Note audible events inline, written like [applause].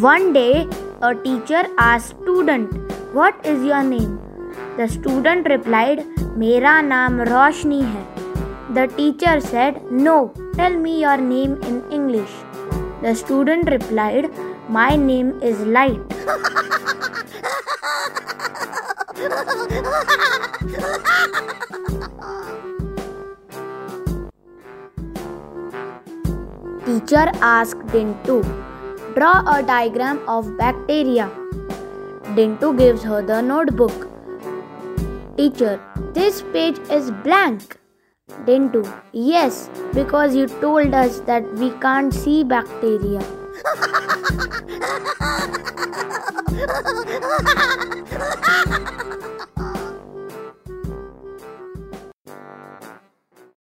One day, a teacher asked student, "What is your name?" The student replied, "Mera naam Roshni hai." The teacher said, "No, tell me your name in English." The student replied, "My name is Light." teacher asked him. Draw a diagram of bacteria. Dintu gives her the notebook. Teacher, this page is blank. Dintu, yes, because you told us that we can't see bacteria. [laughs]